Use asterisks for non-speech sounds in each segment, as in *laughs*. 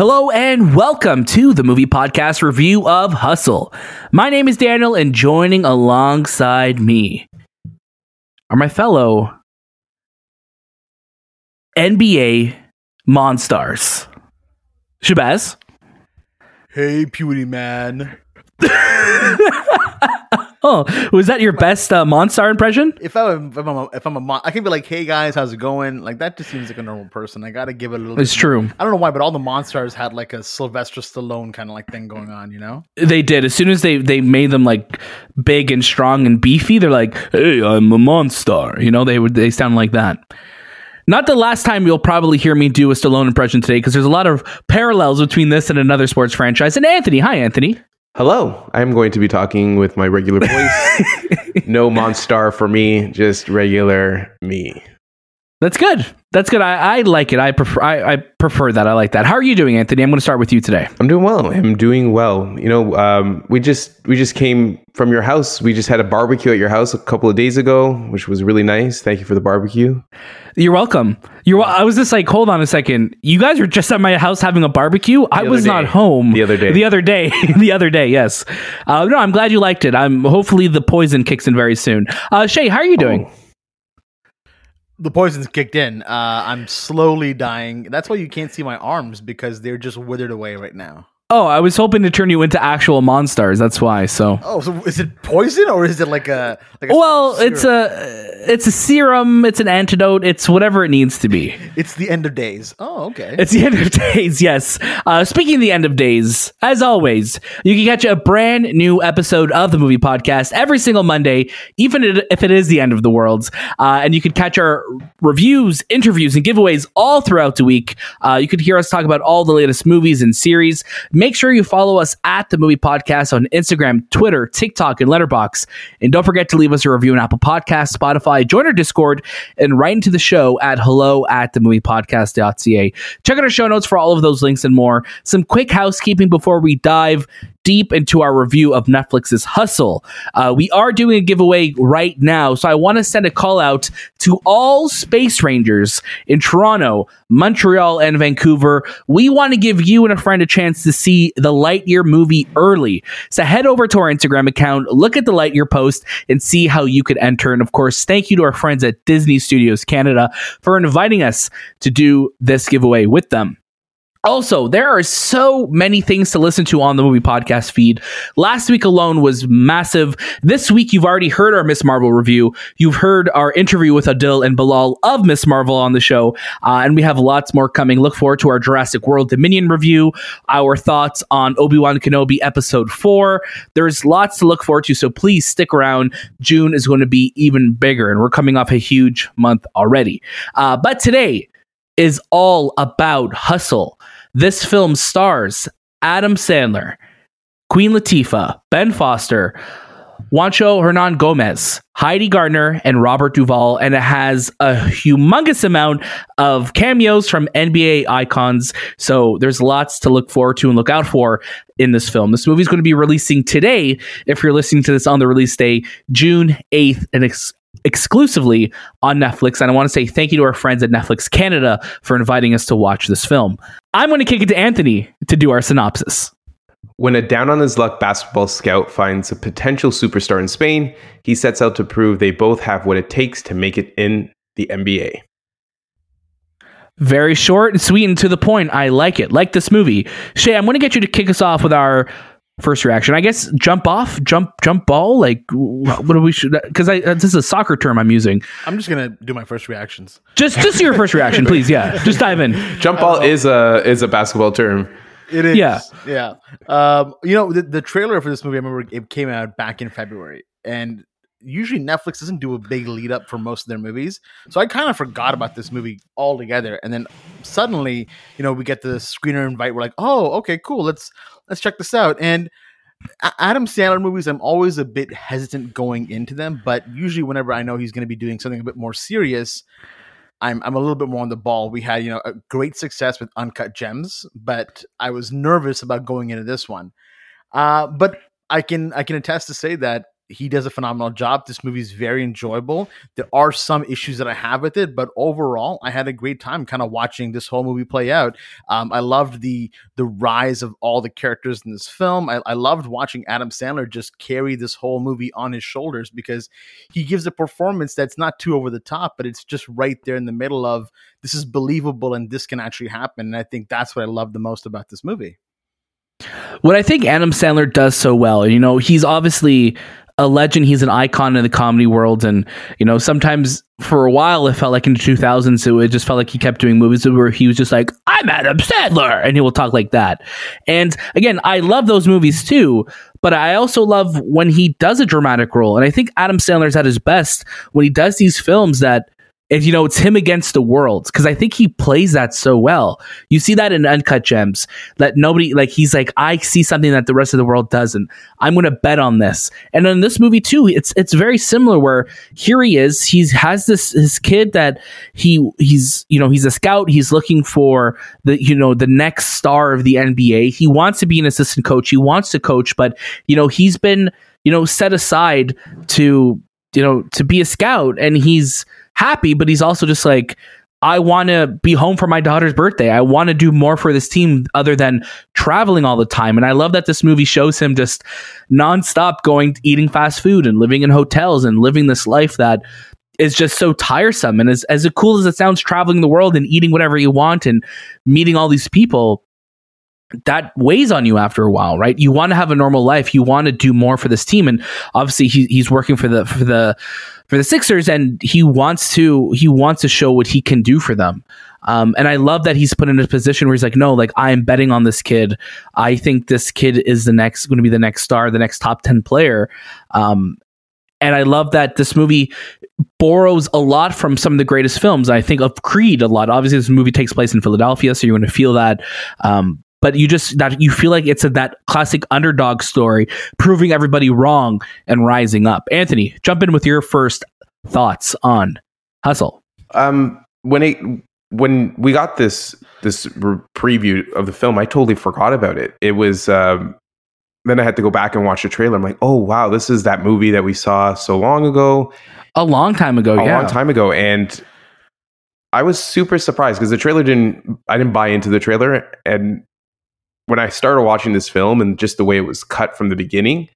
Hello and welcome to the movie podcast review of Hustle. My name is Daniel, and joining alongside me are my fellow NBA Monstars. Shahbaz. Hey, Pewdie Man. *laughs* Oh, *laughs* was that your best uh, Monstar impression? If, I, if I'm a, if I'm a mon- I can be like, hey guys, how's it going? Like that just seems like a normal person. I gotta give it a little. It's true. I don't know why, but all the monsters had like a Sylvester Stallone kind of like thing going on. You know? They did. As soon as they they made them like big and strong and beefy, they're like, "Hey, I'm a Monstar." You know, they would they sound like that. Not the last time you'll probably hear me do a Stallone impression today, because there's a lot of parallels between this and another sports franchise. And Anthony, hi Anthony. Hello, I'm going to be talking with my regular voice. *laughs* no Monstar for me, just regular me. That's good. That's good. I, I like it. I prefer I, I prefer that. I like that. How are you doing, Anthony? I'm going to start with you today. I'm doing well. I'm doing well. You know, um, we just we just came from your house. We just had a barbecue at your house a couple of days ago, which was really nice. Thank you for the barbecue. You're welcome. You're. I was just like, hold on a second. You guys were just at my house having a barbecue. I was not home The other day. The other day. *laughs* the other day. Yes. Uh, no, I'm glad you liked it. I'm. Hopefully, the poison kicks in very soon. Uh, Shay, how are you doing? The poison's kicked in. Uh, I'm slowly dying. That's why you can't see my arms because they're just withered away right now. Oh, I was hoping to turn you into actual monsters. That's why. So. Oh, so is it poison or is it like a like a Well, it's a it's a serum. It's an antidote. It's whatever it needs to be. it's the end of days. Oh, okay. It's the end of *laughs* days, yes. Uh, speaking of the end of days, as always, you can catch a brand new episode of the movie podcast every single Monday, even if it is the end of the world. Uh, and you can catch our reviews, interviews, and giveaways all throughout the week. Uh, you could hear us talk about all the latest movies and series. Make sure you follow us at the movie podcast on Instagram, Twitter, TikTok, and Letterboxd. And don't forget to leave us a review on Apple Podcasts, Spotify, join our Discord, and write into the show at hello at the movie podcast.ca. Check out our show notes for all of those links and more. Some quick housekeeping before we dive deep into our review of Netflix's Hustle. Uh, we are doing a giveaway right now, so I want to send a call out to all Space Rangers in Toronto, Montreal, and Vancouver. We want to give you and a friend a chance to see the Lightyear movie early. So head over to our Instagram account, look at the Lightyear post, and see how you could enter. And of course, thank you to our friends at Disney Studios Canada for inviting us to do this giveaway with them. Also, there are so many things to listen to on the movie podcast feed. Last week alone was massive. This week, you've already heard our Ms. Marvel review. You've heard our interview with Adil and Bilal of Ms. Marvel on the show. Uh, and we have lots more coming. Look forward to our Jurassic World Dominion review, our thoughts on Obi Wan Kenobi episode four. There's lots to look forward to. So please stick around. June is going to be even bigger, and we're coming off a huge month already. Uh, but today, is all about hustle. This film stars Adam Sandler, Queen Latifah, Ben Foster, Juancho Hernangómez, Heidi Gardner, and Robert Duvall, and it has a humongous amount of cameos from NBA icons. So there's lots to look forward to and look out for in this film. This movie is going to be releasing today. If you're listening to this on the release day, June 8th, and ex- exclusively on Netflix. And I want to say thank you to our friends at Netflix Canada for inviting us to watch this film. I'm going to kick it to Anthony to do our synopsis. When a down on his luck basketball scout finds a potential superstar in Spain, he sets out to prove they both have what it takes to make it in the NBA. Very short and sweet and to the point. I like it. Like this movie. Shay, I'm going to get you to kick us off with our first reaction. I guess jump off, jump, jump ball. Like what do we should? Because I uh, this is a soccer term I'm using. I'm just gonna do my first reactions. Just just your first reaction, please. Yeah, just dive in. Jump ball is a is a basketball term. It is. Yeah. Yeah. Um, you know, the, the trailer for this movie, I remember it came out back in February. And usually Netflix doesn't do a big lead up for most of their movies. So I kind of forgot about this movie altogether. And then suddenly, you know, we get the screener invite. We're like, oh, okay, cool. Let's let's check this out. And Adam Sandler movies, I'm always a bit hesitant going into them, but usually whenever I know he's going to be doing something a bit more serious, I'm I'm a little bit more on the ball. We had you know a great success with Uncut Gems, but I was nervous about going into this one. Uh, but I can I can attest to say that he does a phenomenal job. This movie is very enjoyable. There are some issues that I have with it, but overall, I had a great time kind of watching this whole movie play out. Um, I loved the the rise of all the characters in this film. I, I loved watching Adam Sandler just carry this whole movie on his shoulders because he gives a performance that's not too over the top, but it's just right there in the middle of this is believable and this can actually happen. And I think that's what I love the most about this movie. What I think Adam Sandler does so well, you know, he's obviously a legend. He's an icon in the comedy world, and you know, sometimes for a while it felt like in the 2000s, it just felt like he kept doing movies where he was just like, "I'm Adam Sandler," and he will talk like that. And again, I love those movies too, but I also love when he does a dramatic role, and I think Adam Sandler's at his best when he does these films that and you know it's him against the world because i think he plays that so well. You see that in uncut gems that nobody like he's like i see something that the rest of the world doesn't. I'm gonna bet on this. And in this movie too it's it's very similar where here he is he has this his kid that he he's you know he's a scout he's looking for the you know the next star of the nba he wants to be an assistant coach he wants to coach but you know he's been you know set aside to you know to be a scout and he's happy, but he's also just like, I want to be home for my daughter's birthday. I want to do more for this team other than traveling all the time. And I love that this movie shows him just nonstop going, eating fast food and living in hotels and living this life that is just so tiresome. And as, as cool as it sounds, traveling the world and eating whatever you want and meeting all these people, that weighs on you after a while, right? You want to have a normal life. You want to do more for this team. And obviously he, he's working for the, for the, for the Sixers, and he wants to he wants to show what he can do for them. Um, and I love that he's put in a position where he's like, no, like I am betting on this kid. I think this kid is the next going to be the next star, the next top ten player. Um, and I love that this movie borrows a lot from some of the greatest films. I think of Creed a lot. Obviously, this movie takes place in Philadelphia, so you're going to feel that. Um, but you just that you feel like it's a, that classic underdog story, proving everybody wrong and rising up. Anthony, jump in with your first thoughts on Hustle. Um, when it when we got this this re- preview of the film, I totally forgot about it. It was um, then I had to go back and watch the trailer. I'm like, oh wow, this is that movie that we saw so long ago, a long time ago, yeah. a yeah, long time ago, and I was super surprised because the trailer didn't. I didn't buy into the trailer, and when I started watching this film and just the way it was cut from the beginning,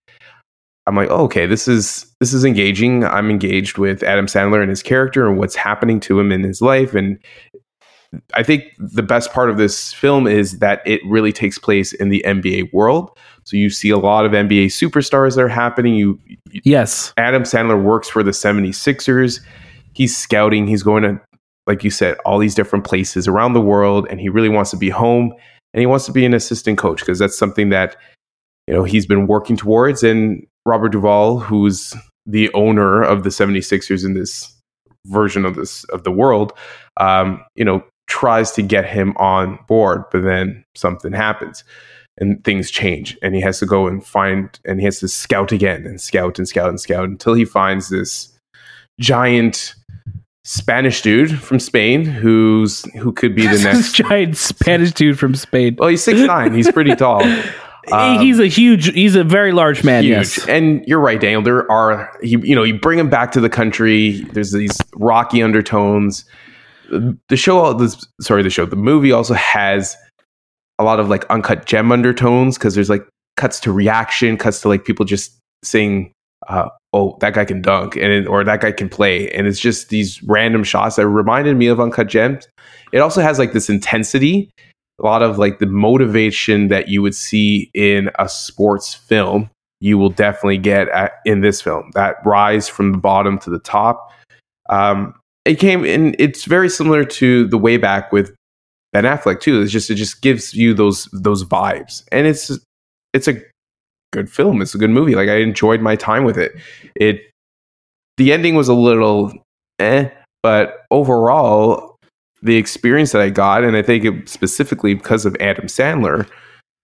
I'm like, oh, okay, this is this is engaging. I'm engaged with Adam Sandler and his character and what's happening to him in his life. And I think the best part of this film is that it really takes place in the NBA world. So you see a lot of NBA superstars that are happening. You Yes. Adam Sandler works for the 76ers. He's scouting, he's going to like you said, all these different places around the world and he really wants to be home and he wants to be an assistant coach because that's something that you know he's been working towards. And Robert Duvall who's the owner of the 76ers in this version of this of the world um, you know tries to get him on board but then something happens and things change. And he has to go and find and he has to scout again and scout and scout and scout until he finds this giant Spanish dude from Spain who's who could be the *laughs* next giant Spanish dude from Spain. Well, he's six nine. *laughs* He's pretty tall. Um, he's a huge. He's a very large man. huge. Yes. And you're right, Daniel. There are you you know you bring him back to the country. There's these rocky undertones. The show, all this sorry, the show, the movie also has a lot of like uncut gem undertones because there's like cuts to reaction, cuts to like people just saying uh, oh, that guy can dunk, and or that guy can play, and it's just these random shots that reminded me of Uncut Gems. It also has like this intensity, a lot of like the motivation that you would see in a sports film. You will definitely get at, in this film that rise from the bottom to the top. Um, it came in. It's very similar to the way back with Ben Affleck too. It's just it just gives you those those vibes, and it's it's a good film. It's a good movie. Like I enjoyed my time with it. It the ending was a little eh, but overall the experience that I got, and I think it, specifically because of Adam Sandler,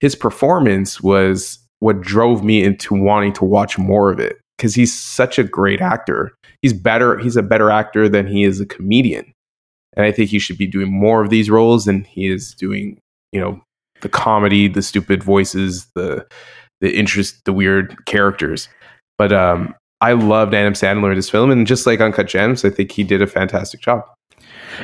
his performance was what drove me into wanting to watch more of it because he's such a great actor. He's better. He's a better actor than he is a comedian, and I think he should be doing more of these roles than he is doing. You know, the comedy, the stupid voices, the the interest, the weird characters. But um, I loved Adam Sandler in this film, and just like Uncut Gems, I think he did a fantastic job.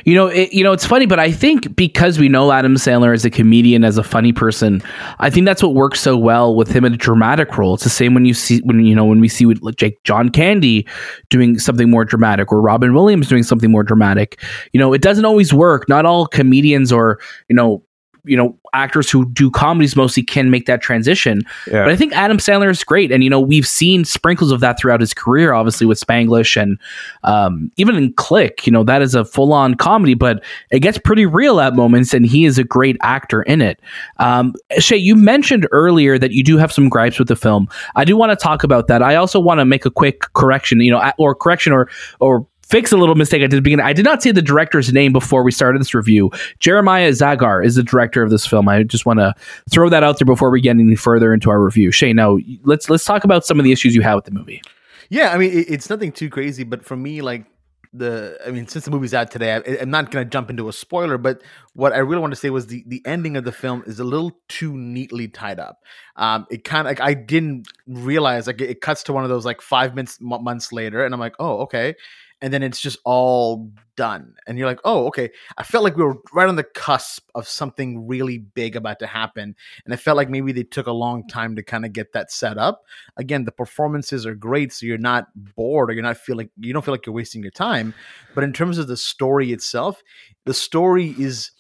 You know, it, you know, it's funny, but I think because we know Adam Sandler as a comedian, as a funny person, I think that's what works so well with him in a dramatic role. It's the same when you see when you know when we see with like Jake John Candy doing something more dramatic or Robin Williams doing something more dramatic. You know, it doesn't always work. Not all comedians or you know you know actors who do comedies mostly can make that transition. Yeah. But I think Adam Sandler is great, and you know we've seen sprinkles of that throughout his career, obviously with Spanglish and um, even in Click. You know that is a full on comedy, but it gets pretty real at moments, and he is a great actor in it. Um, Shay, you mentioned earlier that you do have some gripes with the film. I do want to talk about that. I also want to make a quick correction, you know, or correction or or fix a little mistake I did at the beginning. I did not say the director's name before we started this review. Jeremiah Zagar is the director of this film. I just want to throw that out there before we get any further into our review. Shane, now let's let's talk about some of the issues you have with the movie. Yeah, I mean, it, it's nothing too crazy, but for me, like the, I mean, since the movie's out today, I, I'm not going to jump into a spoiler, but what I really want to say was the the ending of the film is a little too neatly tied up. Um, it kind of like I didn't realize like it, it cuts to one of those like five minutes m- months later, and I'm like, oh, okay, and then it's just all done and you're like oh okay. I felt like we were right on the cusp of something really big about to happen and i felt like maybe they took a long time to kind of get that set up. Again the performances are great so you're not bored or you're not feeling you don't feel like you're wasting your time but in terms of the story itself the story is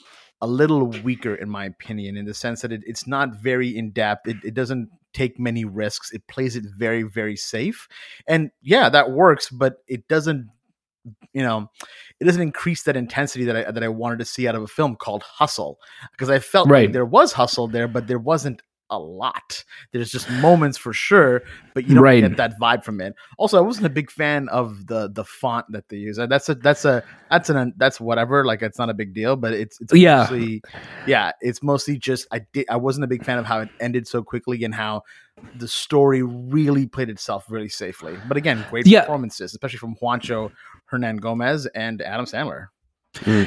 a little weaker in my opinion in the sense that it, it's not very in depth it, it doesn't take many risks it plays it very very safe and yeah that works but it doesn't you know, it doesn't increase that intensity that I that I wanted to see out of a film called Hustle because I felt Right. like there was hustle there, but there wasn't a lot. There's just moments for sure, but you don't Right. get that vibe from it. Also, I wasn't a big fan of the the font that they use. That's a that's a that's an that's whatever. Like it's not a big deal, but it's it's Yeah. mostly yeah. It's mostly just I did I wasn't a big fan of how it ended so quickly and how the story really played itself really safely. But again, great Yeah. performances, especially from Juancho Hernangómez and Adam Sandler.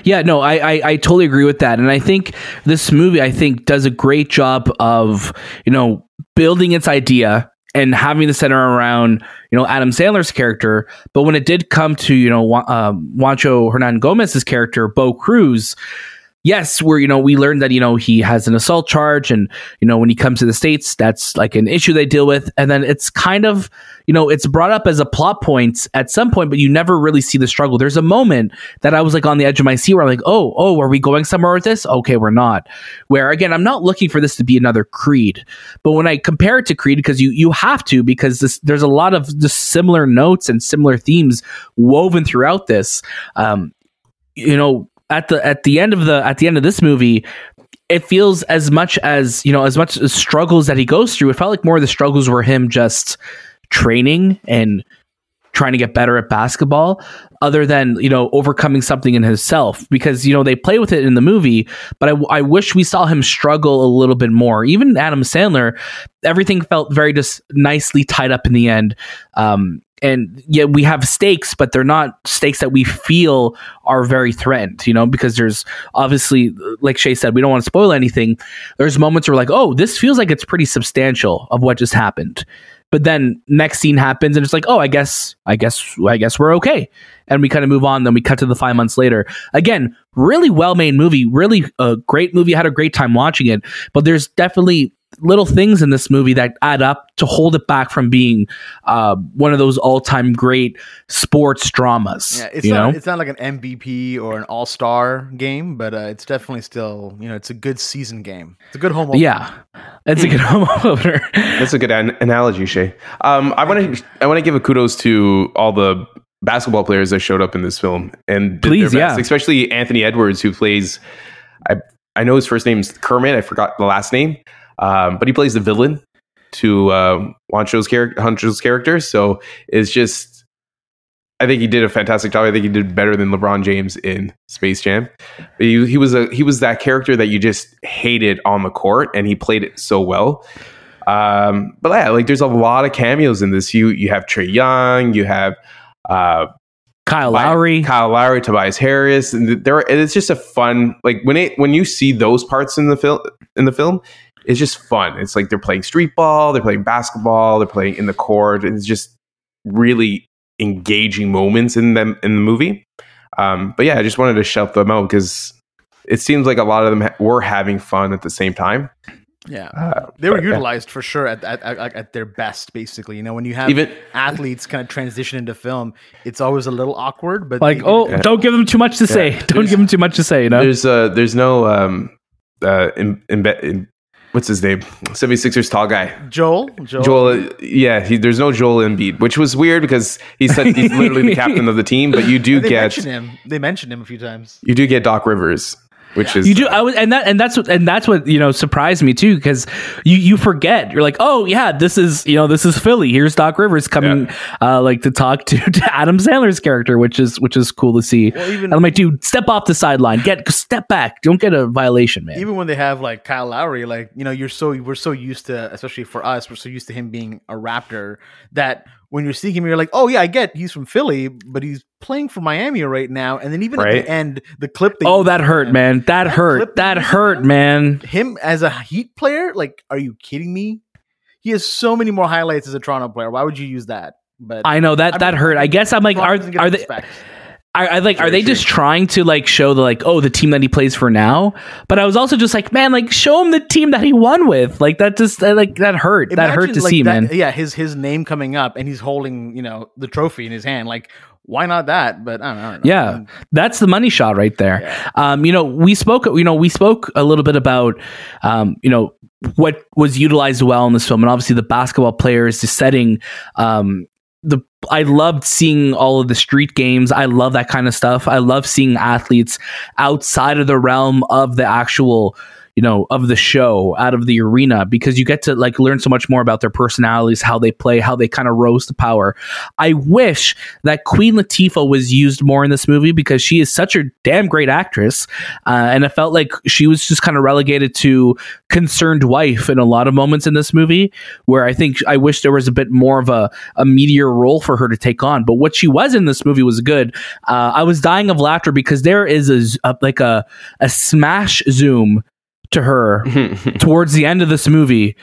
Yeah, no, I, I I totally agree with that, and I think this movie I think does a great job of you know building its idea and having the center around you know Adam Sandler's character, but when it did come to you know um, Juancho Hernangómez's character Bo Cruz. Yes, where you know we learned that you know he has an assault charge, and you know when he comes to the states, that's like an issue they deal with, and then it's kind of you know it's brought up as a plot point at some point, but you never really see the struggle. There's a moment that I was like on the edge of my seat where I'm like, oh, oh, are we going somewhere with this? Okay, we're not. Where again, I'm not looking for this to be another Creed, but when I compare it to Creed, because you you have to, because this there's a lot of similar notes and similar themes woven throughout this. Um, you know, at the at the end of the at the end of this movie, it feels as much as you know as much as struggles that he goes through. It felt like more of the struggles were him just training and trying to get better at basketball other than you know overcoming something in himself because you know they play with it in the movie but I, I wish we saw him struggle a little bit more even adam sandler everything felt very just nicely tied up in the end um, and yet we have stakes but they're not stakes that we feel are very threatened you know because there's obviously like shay said we don't want to spoil anything. There's moments where like oh this feels like it's pretty substantial of what just happened. But then next scene happens and it's like oh i guess i guess i guess we're okay. And we kind of move on then we cut to the five months later. Again really well made movie really a great movie. I had a great time watching it but there's definitely little things in this movie that add up to hold it back from being uh, one of those all-time great sports dramas Yeah, it's you not know it's not like an MVP or an All Star game, but uh, it's definitely still you know it's a good season game. It's a good home. opener. yeah it's a good home *laughs* opener That's a good an- analogy, Shay. Um, I want to I want to give a kudos to all the basketball players that showed up in this film and did Please, their best, yeah. especially Anthony Edwards, who plays. I I know his first name's Kermit. I forgot the last name, um, but he plays the villain to um, Juancho's character. Juancho's character. So it's just. I think he did a fantastic job. I think he did better than LeBron James in Space Jam. But he, he was a he was that character that you just hated on the court, and he played it so well. Um, but yeah, like there's a lot of cameos in this. You you have Trae Young, you have uh, kyle lowry Kyle Lowry, Tobias Harris, and there and it's just a fun like when it when you see those parts in the film in the film, it's just fun. It's like they're playing street ball, they're playing basketball, they're playing in the court. It's just really engaging moments in them in the movie. Um, but yeah, I just wanted to shout them out because it seems like a lot of them ha- were having fun at the same time. Yeah, Uh, they were but, yeah. utilized for sure at, at, at, at their best. Basically, you know, when you have Even athletes kind of transition into film, it's always a little awkward. But Like, they- oh, don't give them too much to say. *laughs* Don't There's- give them too much to say. You know. there's uh there's no um uh in, in, in what's his name 76ers tall guy Joel, Joel, Joel, uh, yeah, he, there's no Joel Embiid, which was weird because he said he's literally the *laughs* captain of the team. But you do they get mentioned him. They mentioned him a few times. you do get Doc Rivers, which is You do, I was, and that, and that's what, and that's what you know surprised me too, because you you forget you're like, oh yeah, this is you know this is Philly. Here's Doc Rivers coming, uh, like to talk to, *laughs* to Adam Sandler's character, which is which is cool to see. Well, even and I'm like, dude, step off the sideline, get step back, don't get a violation, man. even when they have like Kyle Lowry, like you know, you're so we're so used to, especially for us, we're so used to him being a Raptor that when you're seeing him, you're like, oh yeah, I get he's from Philly, but he's playing for Miami right now. And then even at the end, the clip. They oh, that hurt, him- man. That, That hurt. That of hurt, him? man. Him as a Heat player, like, are you kidding me? He has so many more highlights as a Toronto player. Why would you use that? But I know that that hurt. I guess I'm like, are are the they? respect. I, I like, are they true. just trying to like show the like, oh, the team that he plays for now? But I was also just like, man, like show him the team that he won with. Like that just like that hurt. that hurt to like, see, that- man. Yeah, his his name coming up and he's holding you know the trophy in his hand. Like, why not that? But I don't, I don't know. Yeah, that's the money shot right there. Yeah. Um, you know, we spoke. You know, we spoke a little bit about, um, you know, what was utilized well in this film, and obviously the basketball players, the setting. Um, the I loved seeing all of the street games. I love that kind of stuff. I love seeing athletes outside of the realm of the actual you know of the show out of the arena because you get to like learn so much more about their personalities how they play how they kind of rose to power. I wish that queen latifah was used more in this movie because she is such a damn great actress uh, and it felt like she was just kind of relegated to concerned wife in a lot of moments in this movie where i think i wish there was a bit more of a, a meteor role for her to take on. But what she was in this movie was good. Uh, i was dying of laughter because there is a, a like a, a smash zoom to her *laughs* towards the end of this movie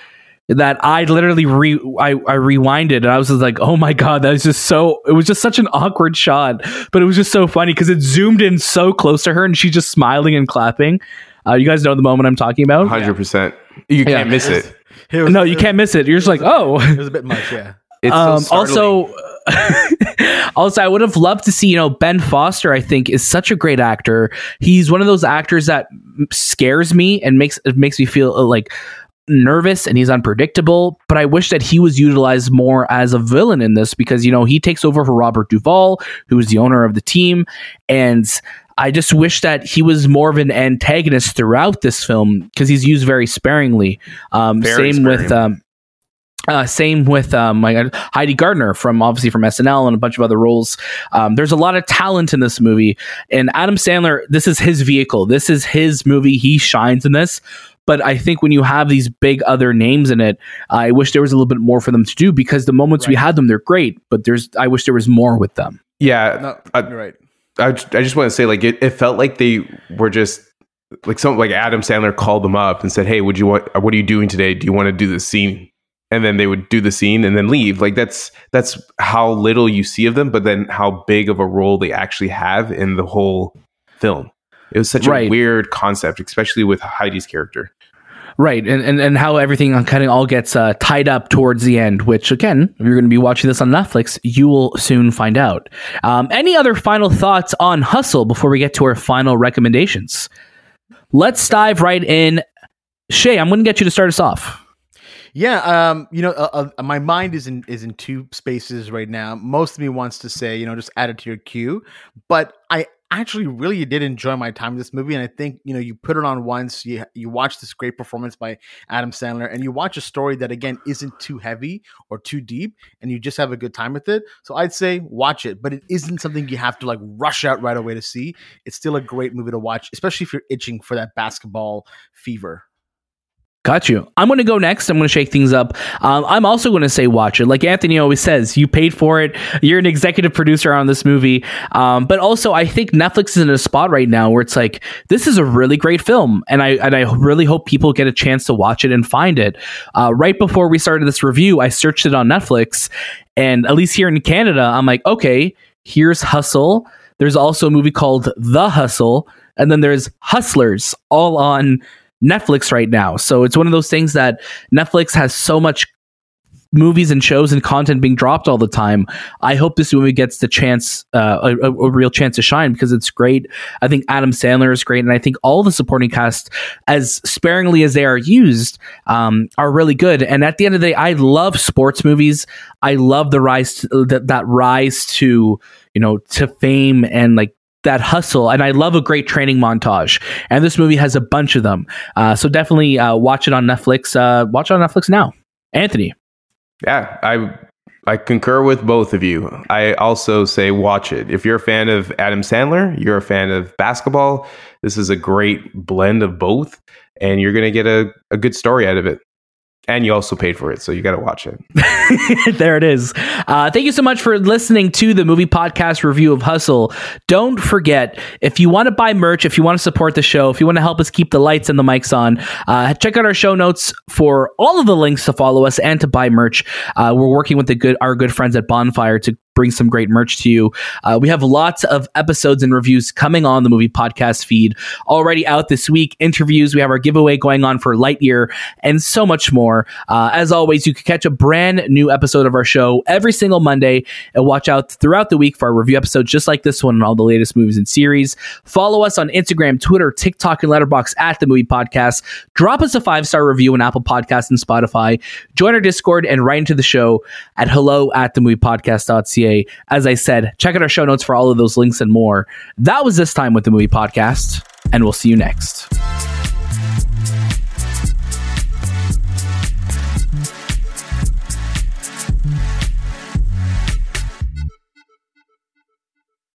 that I literally re I, I rewinded and I was just like, oh my god, that was just so it was just such an awkward shot, but it was just so funny because it zoomed in so close to her and she's just smiling and clapping. Uh, you guys know the moment I'm talking about? hundred percent. You Yeah. can't miss it. It was- No, it you was- can't miss it. You're just like, oh. It was a bit much. Yeah. It's um, so also *laughs* also i would have loved to see you know ben foster i think is such a great actor he's one of those actors that scares me and makes it makes me feel uh, like nervous and he's unpredictable but i wish that he was utilized more as a villain in this because you know he takes over for robert duvall who is the owner of the team and I just wish that he was more of an antagonist throughout this film because he's used very sparingly. Um, Very same with um, uh, same with um, like Heidi Gardner from obviously from SNL and a bunch of other roles. Um, there's a lot of talent in this movie, and Adam Sandler. This is his vehicle. This is his movie. He shines in this. But I think when you have these big other names in it, I wish there was a little bit more for them to do because the moments we had them, they're great. But there's, I wish there was more with them. yeah. No, you're right. I, I just want to say like it, it felt like they were just like some like Adam Sandler called them up and said, "Hey, would you want? What are you doing today? Do you want to do the scene?" And then they would do the scene and then leave. Like that's that's how little you see of them, but then how big of a role they actually have in the whole film. It was such Right. a weird concept, especially with Heidi's character. Right, and and, and how everything kind of all gets uh, tied up towards the end. Which again, if you're going to be watching this on Netflix, you will soon find out. Um, any other final thoughts on Hustle before we get to our final recommendations? Let's dive right in. Shay, I'm going to get you to start us off. Yeah, um, you know, uh, uh, my mind is in is in two spaces right now. Most of me wants to say, you know, just add it to your queue, but I actually really did enjoy my time with this movie, and I think you know, you put it on once, you you watch this great performance by Adam Sandler, and you watch a story that again isn't too heavy or too deep, and you just have a good time with it. So I'd say watch it, but it isn't something you have to like rush out right away to see. It's still a great movie to watch, especially if you're itching for that basketball fever. Got you. I'm going to go next. I'm going to shake things up. Um, I'm also going to say watch it. Like Anthony always says, you paid for it. You're an executive producer on this movie. Um, but also, I think Netflix is in a spot right now where it's like this is a really great film, and I and I really hope people get a chance to watch it and find it. Uh, right before we started this review, I searched it on Netflix, and at least here in Canada, I'm like, okay, here's Hustle. There's also a movie called The Hustle, and then there's Hustlers, all on Netflix right now. So it's one of those things that Netflix has so much movies and shows and content being dropped all the time. I hope this movie gets the chance, uh, a, a, real chance to shine because it's great. I think Adam Sandler is great, and I think all the supporting cast, as sparingly as they are used, um, are really good. And at the end of the day, I love sports movies. I love the rise to, that that rise to you know to fame and like that hustle and i love a great training montage and this movie has a bunch of them uh, so definitely uh, watch it on netflix uh, watch it on netflix now anthony yeah, I I concur with both of you. I also say watch it. If you're a fan of Adam Sandler, you're a fan of basketball, this is a great blend of both, and you're going to get a, a good story out of it and you also paid for it, so you got to watch it. *laughs* there it is. Uh, thank you so much for listening to the movie podcast review of Hustle. Don't forget, if you want to buy merch, if you want to support the show, if you want to help us keep the lights and the mics on, uh, check out our show notes for all of the links to follow us and to buy merch. Uh, we're working with the good our good friends at Bonfire to bring some great merch to you. Uh, we have lots of episodes and reviews coming on the movie podcast feed already out this week. Interviews, we have our giveaway going on for Lightyear, and so much more. Uh, as always, you can catch a brand new episode of our show every single Monday and watch out throughout the week for our review episodes just like this one and all the latest movies and series. Follow us on Instagram, Twitter, TikTok, and Letterboxd at the movie podcast. Drop us a five star review on Apple Podcasts and Spotify. Join our Discord and write into the show at hello at the movie podcast.ca. As I said, check out our show notes for all of those links and more. That was this time with the movie podcast, and we'll see you next.